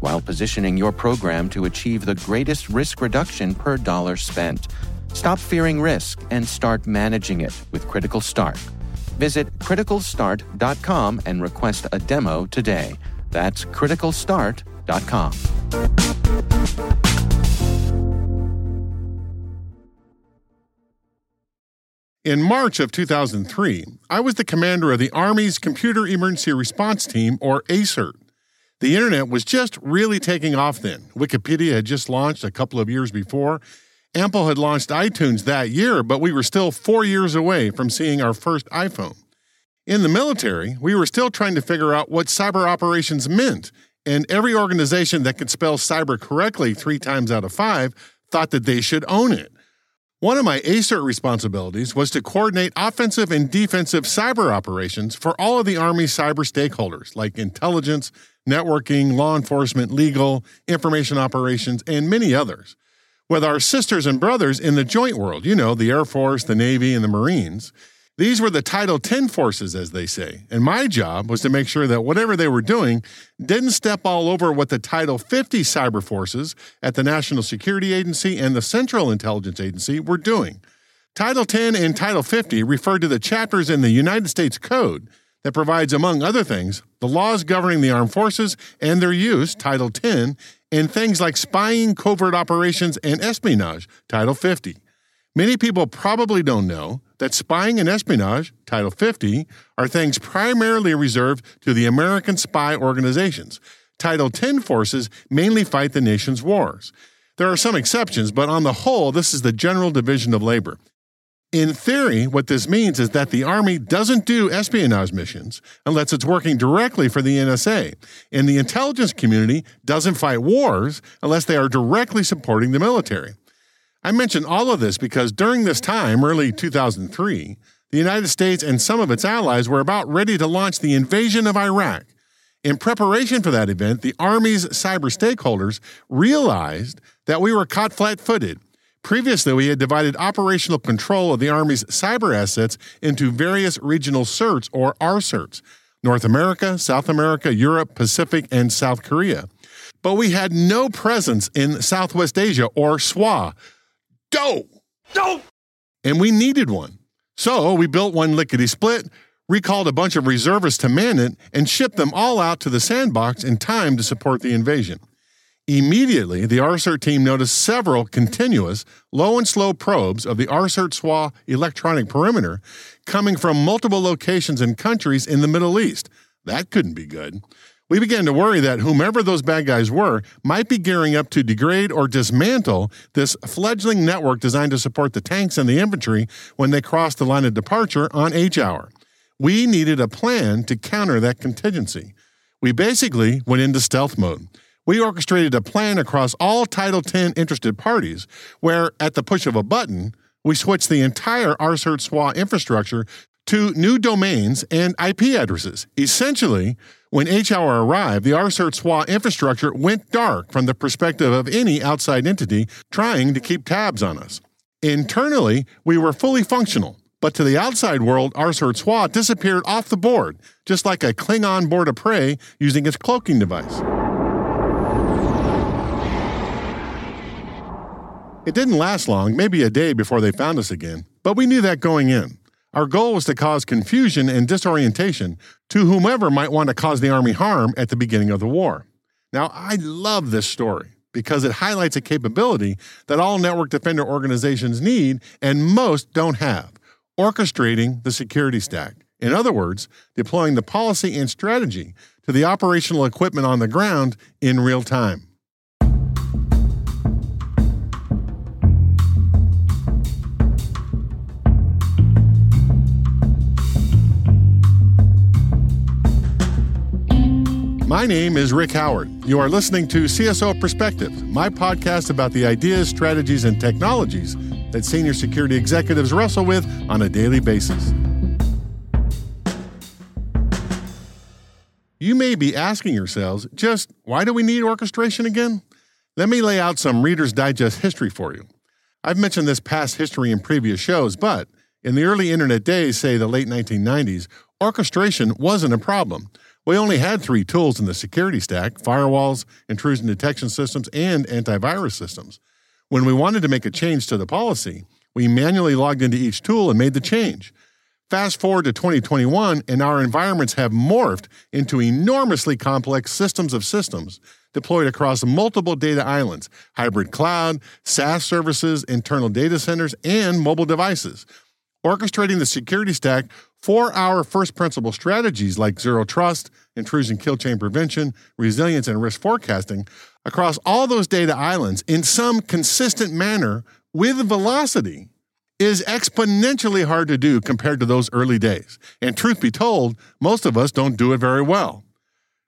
while positioning your program to achieve the greatest risk reduction per dollar spent. Stop fearing risk and start managing it with Critical Start. Visit criticalstart.com and request a demo today. That's criticalstart.com. In March of 2003, I was the commander of the Army's Computer Emergency Response Team, or ACERT. The internet was just really taking off then. Wikipedia had just launched a couple of years before. Apple had launched iTunes that year, but we were still four years away from seeing our first iPhone. In the military, we were still trying to figure out what cyber operations meant, and every organization that could spell cyber correctly three times out of five thought that they should own it. One of my ACERT responsibilities was to coordinate offensive and defensive cyber operations for all of the Army's cyber stakeholders, like intelligence, networking, law enforcement, legal, information operations, and many others. With our sisters and brothers in the joint world, you know, the Air Force, the Navy, and the Marines, these were the Title 10 forces, as they say, and my job was to make sure that whatever they were doing didn't step all over what the Title 50 cyber forces at the National Security Agency and the Central Intelligence Agency were doing. Title 10 and Title 50 refer to the chapters in the United States Code that provides, among other things, the laws governing the armed forces and their use, Title 10, and things like spying, covert operations, and espionage, Title 50. Many people probably don't know that spying and espionage, Title 50, are things primarily reserved to the American spy organizations. Title 10 forces mainly fight the nation's wars. There are some exceptions, but on the whole, this is the general division of labor. In theory, what this means is that the Army doesn't do espionage missions unless it's working directly for the NSA, and the intelligence community doesn't fight wars unless they are directly supporting the military. I mention all of this because during this time, early 2003, the United States and some of its allies were about ready to launch the invasion of Iraq. In preparation for that event, the Army's cyber stakeholders realized that we were caught flat footed. Previously, we had divided operational control of the Army's cyber assets into various regional CERTs or RCERTs North America, South America, Europe, Pacific, and South Korea. But we had no presence in Southwest Asia or SWA, Go! Go! And we needed one. So we built one lickety split, recalled a bunch of reservists to man it, and shipped them all out to the sandbox in time to support the invasion. Immediately, the RCERT team noticed several continuous, low and slow probes of the RCERT SWA electronic perimeter coming from multiple locations and countries in the Middle East. That couldn't be good we began to worry that whomever those bad guys were might be gearing up to degrade or dismantle this fledgling network designed to support the tanks and the infantry when they crossed the line of departure on H hour. We needed a plan to counter that contingency. We basically went into stealth mode. We orchestrated a plan across all Title 10 interested parties where, at the push of a button, we switched the entire RCERT SWA infrastructure to new domains and IP addresses. Essentially, when H hour arrived, the RCERT SWA infrastructure went dark from the perspective of any outside entity trying to keep tabs on us. Internally, we were fully functional, but to the outside world, RCERT SWA disappeared off the board, just like a Klingon bird of prey using its cloaking device. It didn't last long, maybe a day before they found us again, but we knew that going in. Our goal was to cause confusion and disorientation to whomever might want to cause the Army harm at the beginning of the war. Now, I love this story. because it highlights a capability that all network defender organizations need and most don't have orchestrating the security stack. In other words, deploying the policy and strategy to the operational equipment on the ground in real time. My name is Rick Howard. You are listening to CSO Perspective, my podcast about the ideas, strategies, and technologies that senior security executives wrestle with on a daily basis. You may be asking yourselves, just why do we need orchestration again? Let me lay out some Reader's Digest history for you. I've mentioned this past history in previous shows, but in the early internet days, say the late 1990s, orchestration wasn't a problem. We only had three tools in the security stack firewalls, intrusion detection systems, and antivirus systems. When we wanted to make a change to the policy, we manually logged into each tool and made the change. Fast forward to 2021, and our environments have morphed into enormously complex systems of systems deployed across multiple data islands, hybrid cloud, SaaS services, internal data centers, and mobile devices. Orchestrating the security stack for our first principle strategies like zero trust, intrusion kill chain prevention, resilience, and risk forecasting across all those data islands in some consistent manner with velocity is exponentially hard to do compared to those early days. And truth be told, most of us don't do it very well.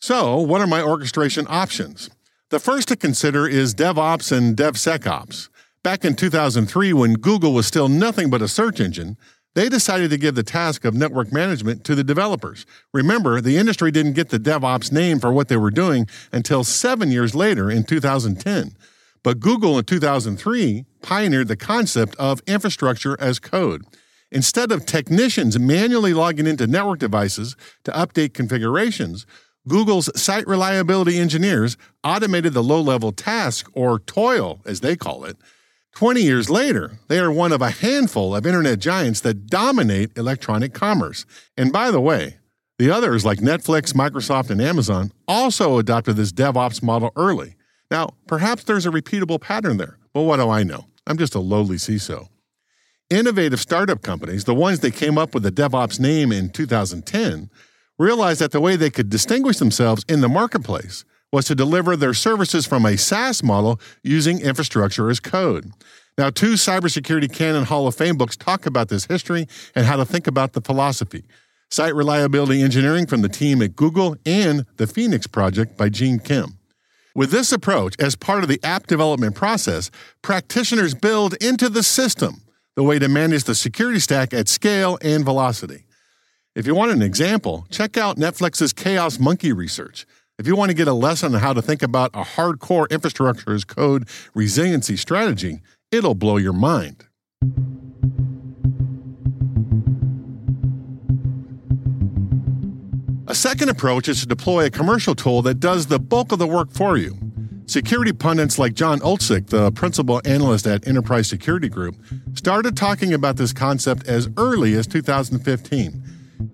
So, what are my orchestration options? The first to consider is DevOps and DevSecOps. Back in 2003, when Google was still nothing but a search engine, they decided to give the task of network management to the developers. Remember, the industry didn't get the DevOps name for what they were doing until seven years later in 2010. But Google in 2003 pioneered the concept of infrastructure as code. Instead of technicians manually logging into network devices to update configurations, Google's site reliability engineers automated the low level task, or toil as they call it, 20 years later, they are one of a handful of internet giants that dominate electronic commerce. And by the way, the others like Netflix, Microsoft, and Amazon also adopted this DevOps model early. Now, perhaps there's a repeatable pattern there, but what do I know? I'm just a lowly CISO. Innovative startup companies, the ones that came up with the DevOps name in 2010, realized that the way they could distinguish themselves in the marketplace was to deliver their services from a SaaS model using infrastructure as code. Now, two Cybersecurity Canon Hall of Fame books talk about this history and how to think about the philosophy. Site Reliability Engineering from the team at Google and The Phoenix Project by Gene Kim. With this approach, as part of the app development process, practitioners build into the system the way to manage the security stack at scale and velocity. If you want an example, check out Netflix's Chaos Monkey research. If you want to get a lesson on how to think about a hardcore infrastructure as code resiliency strategy, it'll blow your mind. A second approach is to deploy a commercial tool that does the bulk of the work for you. Security pundits like Jon Oltsik, the principal analyst at Enterprise Security Group, started talking about this concept as early as 2015.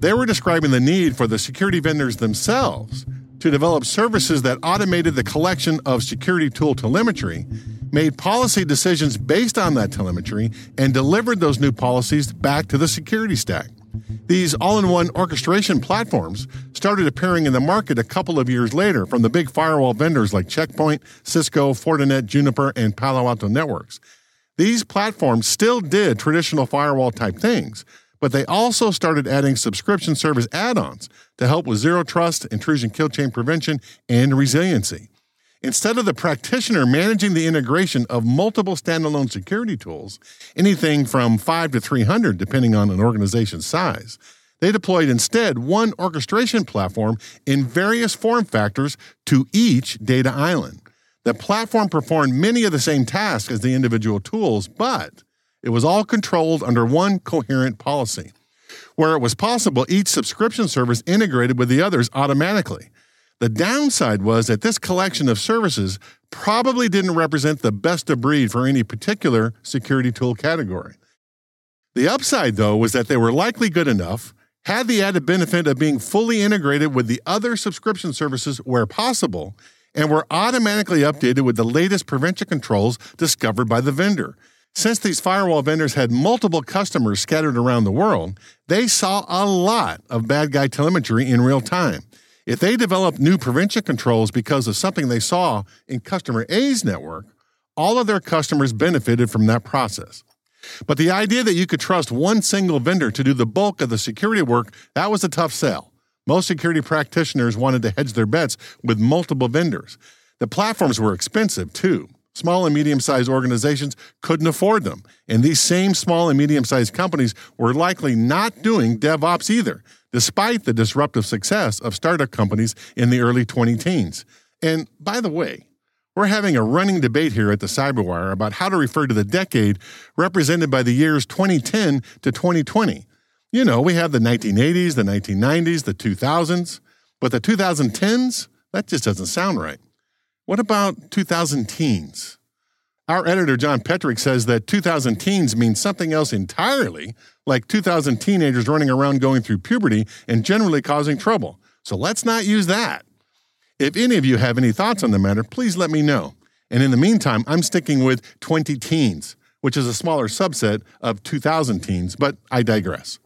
They were describing the need for the security vendors themselves to develop services that automated the collection of security tool telemetry, made policy decisions based on that telemetry, and delivered those new policies back to the security stack. These all in one orchestration platforms started appearing in the market a couple of years later from the big firewall vendors like Checkpoint, Cisco, Fortinet, Juniper, and Palo Alto Networks. These platforms still did traditional firewall type things, but they also started adding subscription service add ons to help with zero trust, intrusion kill chain prevention, and resiliency. Instead of the practitioner managing the integration of multiple standalone security tools, anything from 5 to 300 depending on an organization's size, they deployed instead one orchestration platform in various form factors to each data island. The platform performed many of the same tasks as the individual tools, but it was all controlled under one coherent policy. Where it was possible, each subscription service integrated with the others automatically. The downside was that this collection of services probably didn't represent the best of breed for any particular security tool category. The upside, though, was that they were likely good enough, had the added benefit of being fully integrated with the other subscription services where possible, and were automatically updated with the latest prevention controls discovered by the vendor. Since these firewall vendors had multiple customers scattered around the world, they saw a lot of bad guy telemetry in real time. If they developed new prevention controls because of something they saw in customer A's network, all of their customers benefited from that process. But the idea that you could trust one single vendor to do the bulk of the security work, that was a tough sell. Most security practitioners wanted to hedge their bets with multiple vendors. The platforms were expensive, too. Small and medium sized organizations couldn't afford them. And these same small and medium sized companies were likely not doing DevOps either, despite the disruptive success of startup companies in the early 20 teens. And by the way, we're having a running debate here at the Cyberwire about how to refer to the decade represented by the years 2010 to 2020. You know, we have the 1980s, the 1990s, the 2000s, but the 2010s, that just doesn't sound right. What about 2000 teens? Our editor, John Petrik, says that 2000 teens means something else entirely, like 2000 teenagers running around going through puberty and generally causing trouble. So let's not use that. If any of you have any thoughts on the matter, please let me know. And in the meantime, I'm sticking with 20 teens, which is a smaller subset of 2000 teens, but I digress.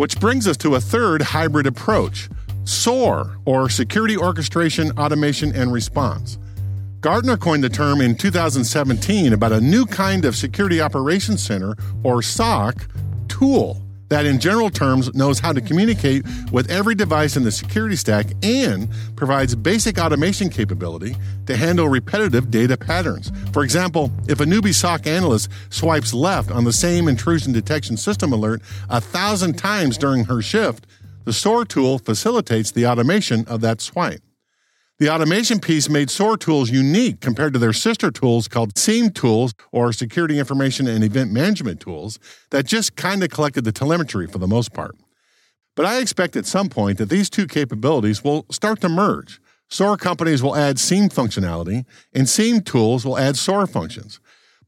Which brings us to a third hybrid approach SOAR, or Security Orchestration, Automation, and Response. Gartner coined the term in 2017 about a new kind of Security Operations Center, or SOC, tool that, in general terms, knows how to communicate with every device in the security stack and provides basic automation capability to handle repetitive data patterns. For example, if a newbie SOC analyst swipes left on the same intrusion detection system alert a thousand times during her shift, the SOAR tool facilitates the automation of that swipe. The automation piece made SOAR tools unique compared to their sister tools called SIEM tools or Security Information and Event Management tools that just kind of collected the telemetry for the most part. But I expect at some point that these two capabilities will start to merge. SOAR companies will add SIEM functionality, and SIEM tools will add SOAR functions.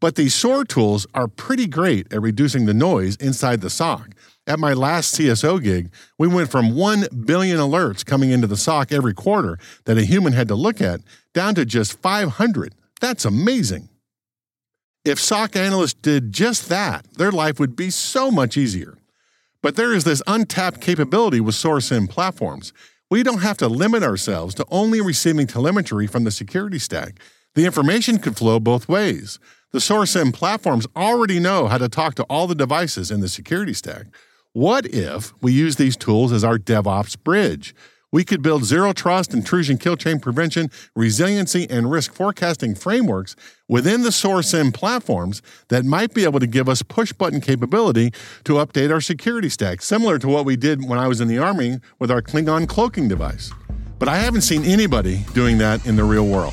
But these SOAR tools are pretty great at reducing the noise inside the SOC. At my last CSO gig, we went from 1 billion alerts coming into the SOC every quarter that a human had to look at down to just 500. That's amazing. If SOC analysts did just that, their life would be so much easier. But there is this untapped capability with SOAR-SIEM platforms. We don't have to limit ourselves to only receiving telemetry from the security stack. The information could flow both ways. The SOAR-SIEM platforms already know how to talk to all the devices in the security stack. What if we use these tools as our DevOps bridge? We could build zero trust, intrusion kill chain prevention, resiliency, and risk forecasting frameworks within the SOAR-SIEM platforms that might be able to give us push button capability to update our security stack, similar to what we did when I was in the Army with our Klingon cloaking device. But I haven't seen anybody doing that in the real world.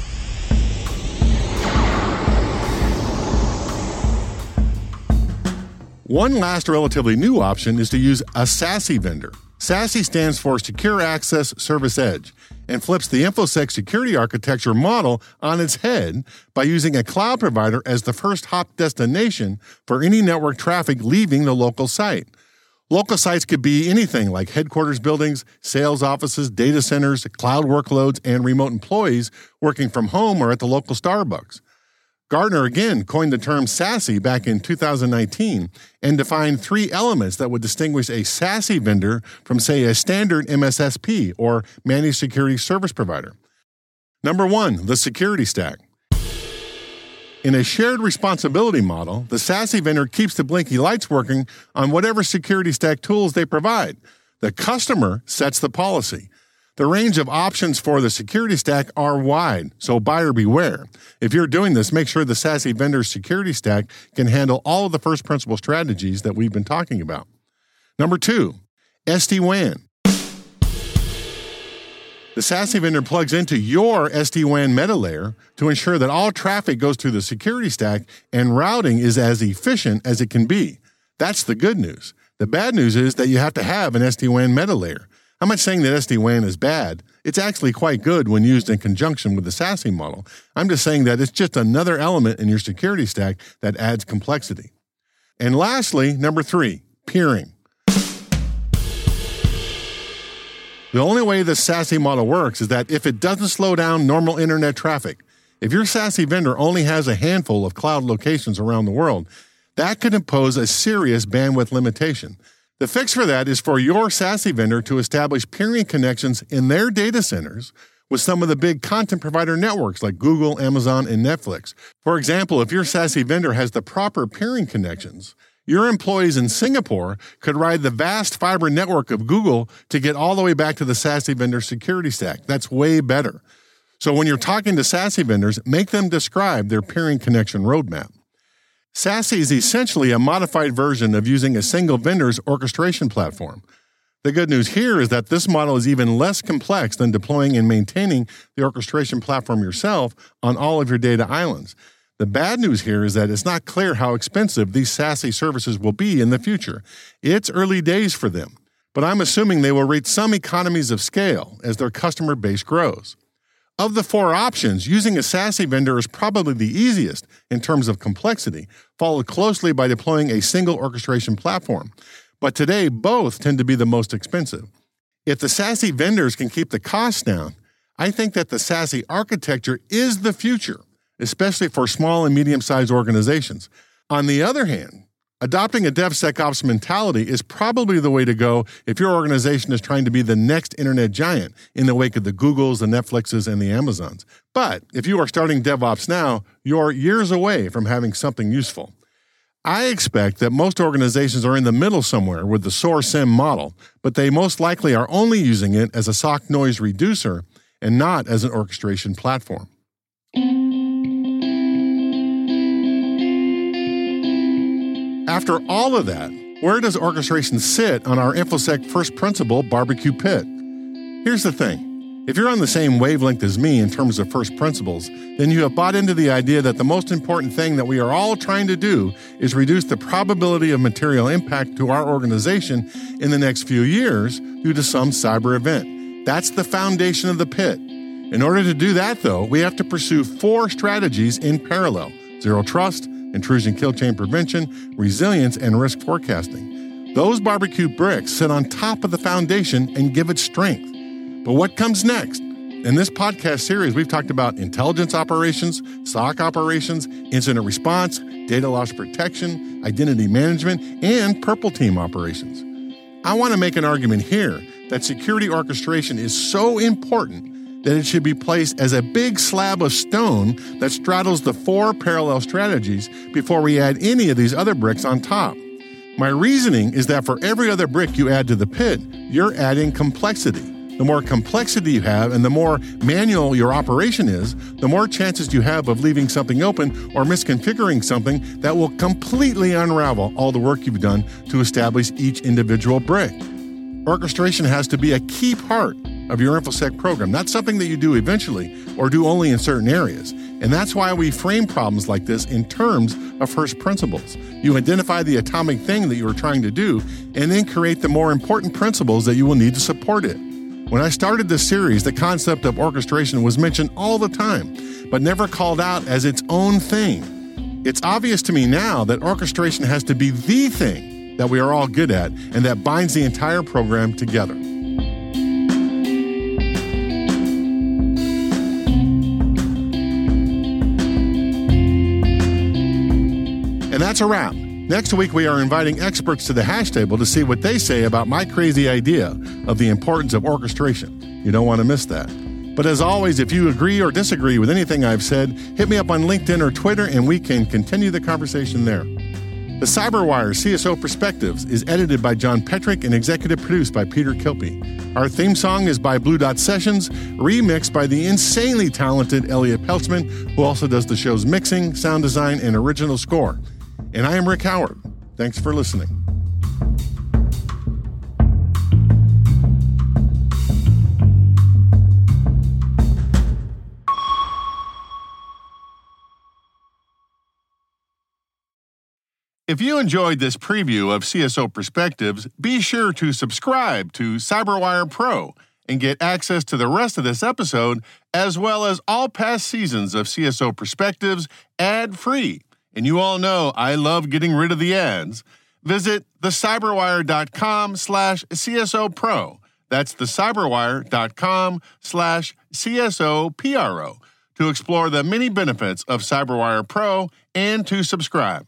One last relatively new option is to use a SASE vendor. SASE stands for Secure Access Service Edge and flips the InfoSec security architecture model on its head by using a cloud provider as the first hop destination for any network traffic leaving the local site. Local sites could be anything like headquarters buildings, sales offices, data centers, cloud workloads, and remote employees working from home or at the local Starbucks. Gartner again coined the term SASE back in 2019 and defined three elements that would distinguish a SASE vendor from, say, a standard MSSP or managed security service provider. Number one, the security stack. In a shared responsibility model, the SASE vendor keeps the blinky lights working on whatever security stack tools they provide. The customer sets the policy. The range of options for the security stack are wide, so buyer beware. If you're doing this, make sure the SASE vendor's security stack can handle all of the first principle strategies that we've been talking about. Number two, SD WAN. The SASE vendor plugs into your SD WAN meta layer to ensure that all traffic goes through the security stack and routing is as efficient as it can be. That's the good news. The bad news is that you have to have an SD WAN meta layer. I'm not saying that SD WAN is bad. It's actually quite good when used in conjunction with the SASE model. I'm just saying that it's just another element in your security stack that adds complexity. And lastly, number three, peering. The only way the SASE model works is that if it doesn't slow down normal internet traffic, if your SASE vendor only has a handful of cloud locations around the world, that could impose a serious bandwidth limitation. The fix for that is for your SASE vendor to establish peering connections in their data centers with some of the big content provider networks like Google, Amazon, and Netflix. For example, if your SASE vendor has the proper peering connections, your employees in Singapore could ride the vast fiber network of Google to get all the way back to the SASE vendor security stack. That's way better. So when you're talking to SASE vendors, make them describe their peering connection roadmap. SASE is essentially a modified version of using a single vendor's orchestration platform. The good news here is that this model is even less complex than deploying and maintaining the orchestration platform yourself on all of your data islands. The bad news here is that it's not clear how expensive these SASE services will be in the future. It's early days for them, but I'm assuming they will reach some economies of scale as their customer base grows. Of the four options, using a SASE vendor is probably the easiest in terms of complexity, followed closely by deploying a single orchestration platform. But today, both tend to be the most expensive. If the SASE vendors can keep the costs down, I think that the SASE architecture is the future, especially for small and medium sized organizations. On the other hand, Adopting a DevSecOps mentality is probably the way to go if your organization is trying to be the next internet giant in the wake of the Googles, the Netflixes, and the Amazons. But if you are starting DevOps now, you're years away from having something useful. I expect that most organizations are in the middle somewhere with the SOAR SIEM model, but they most likely are only using it as a SOC noise reducer and not as an orchestration platform. After all of that, where does orchestration sit on our InfoSec first principle barbecue pit? Here's the thing. If you're on the same wavelength as me in terms of first principles, then you have bought into the idea that the most important thing that we are all trying to do is reduce the probability of material impact to our organization in the next few years due to some cyber event. That's the foundation of the pit. In order to do that, though, we have to pursue four strategies in parallel zero trust, intrusion kill chain prevention, resilience, and risk forecasting. Those barbecue bricks sit on top of the foundation and give it strength. But what comes next? In this podcast series, we've talked about intelligence operations, SOC operations, incident response, data loss protection, identity management, and purple team operations. I want to make an argument here that security orchestration is so important that it should be placed as a big slab of stone that straddles the four parallel strategies before we add any of these other bricks on top. My reasoning is that for every other brick you add to the pit, you're adding complexity. The more complexity you have and the more manual your operation is, the more chances you have of leaving something open or misconfiguring something that will completely unravel all the work you've done to establish each individual brick. Orchestration has to be a key part of your InfoSec program. not something that you do eventually or do only in certain areas. And that's why we frame problems like this in terms of first principles. You identify the atomic thing that you are trying to do and then create the more important principles that you will need to support it. When I started this series, the concept of orchestration was mentioned all the time, but never called out as its own thing. It's obvious to me now that orchestration has to be the thing that we are all good at and that binds the entire program together. That's a wrap. Next week, we are inviting experts to the hash table to see what they say about my crazy idea of the importance of orchestration. You don't want to miss that. But as always, if you agree or disagree with anything I've said, hit me up on LinkedIn or Twitter and we can continue the conversation there. The Cyberwire CSO Perspectives is edited by John Petrik and executive produced by Peter Kilpe. Our theme song is by Blue Dot Sessions, remixed by the insanely talented Elliot Peltzman, who also does the show's mixing, sound design, and original score. And I am Rick Howard. Thanks for listening. If you enjoyed this preview of CSO Perspectives, be sure to subscribe to CyberWire Pro and get access to the rest of this episode, as well as all past seasons of CSO Perspectives ad free and you all know I love getting rid of the ads, visit thecyberwire.com slash CSO Pro. That's thecyberwire.com slash CSO PRO to explore the many benefits of CyberWire Pro and to subscribe.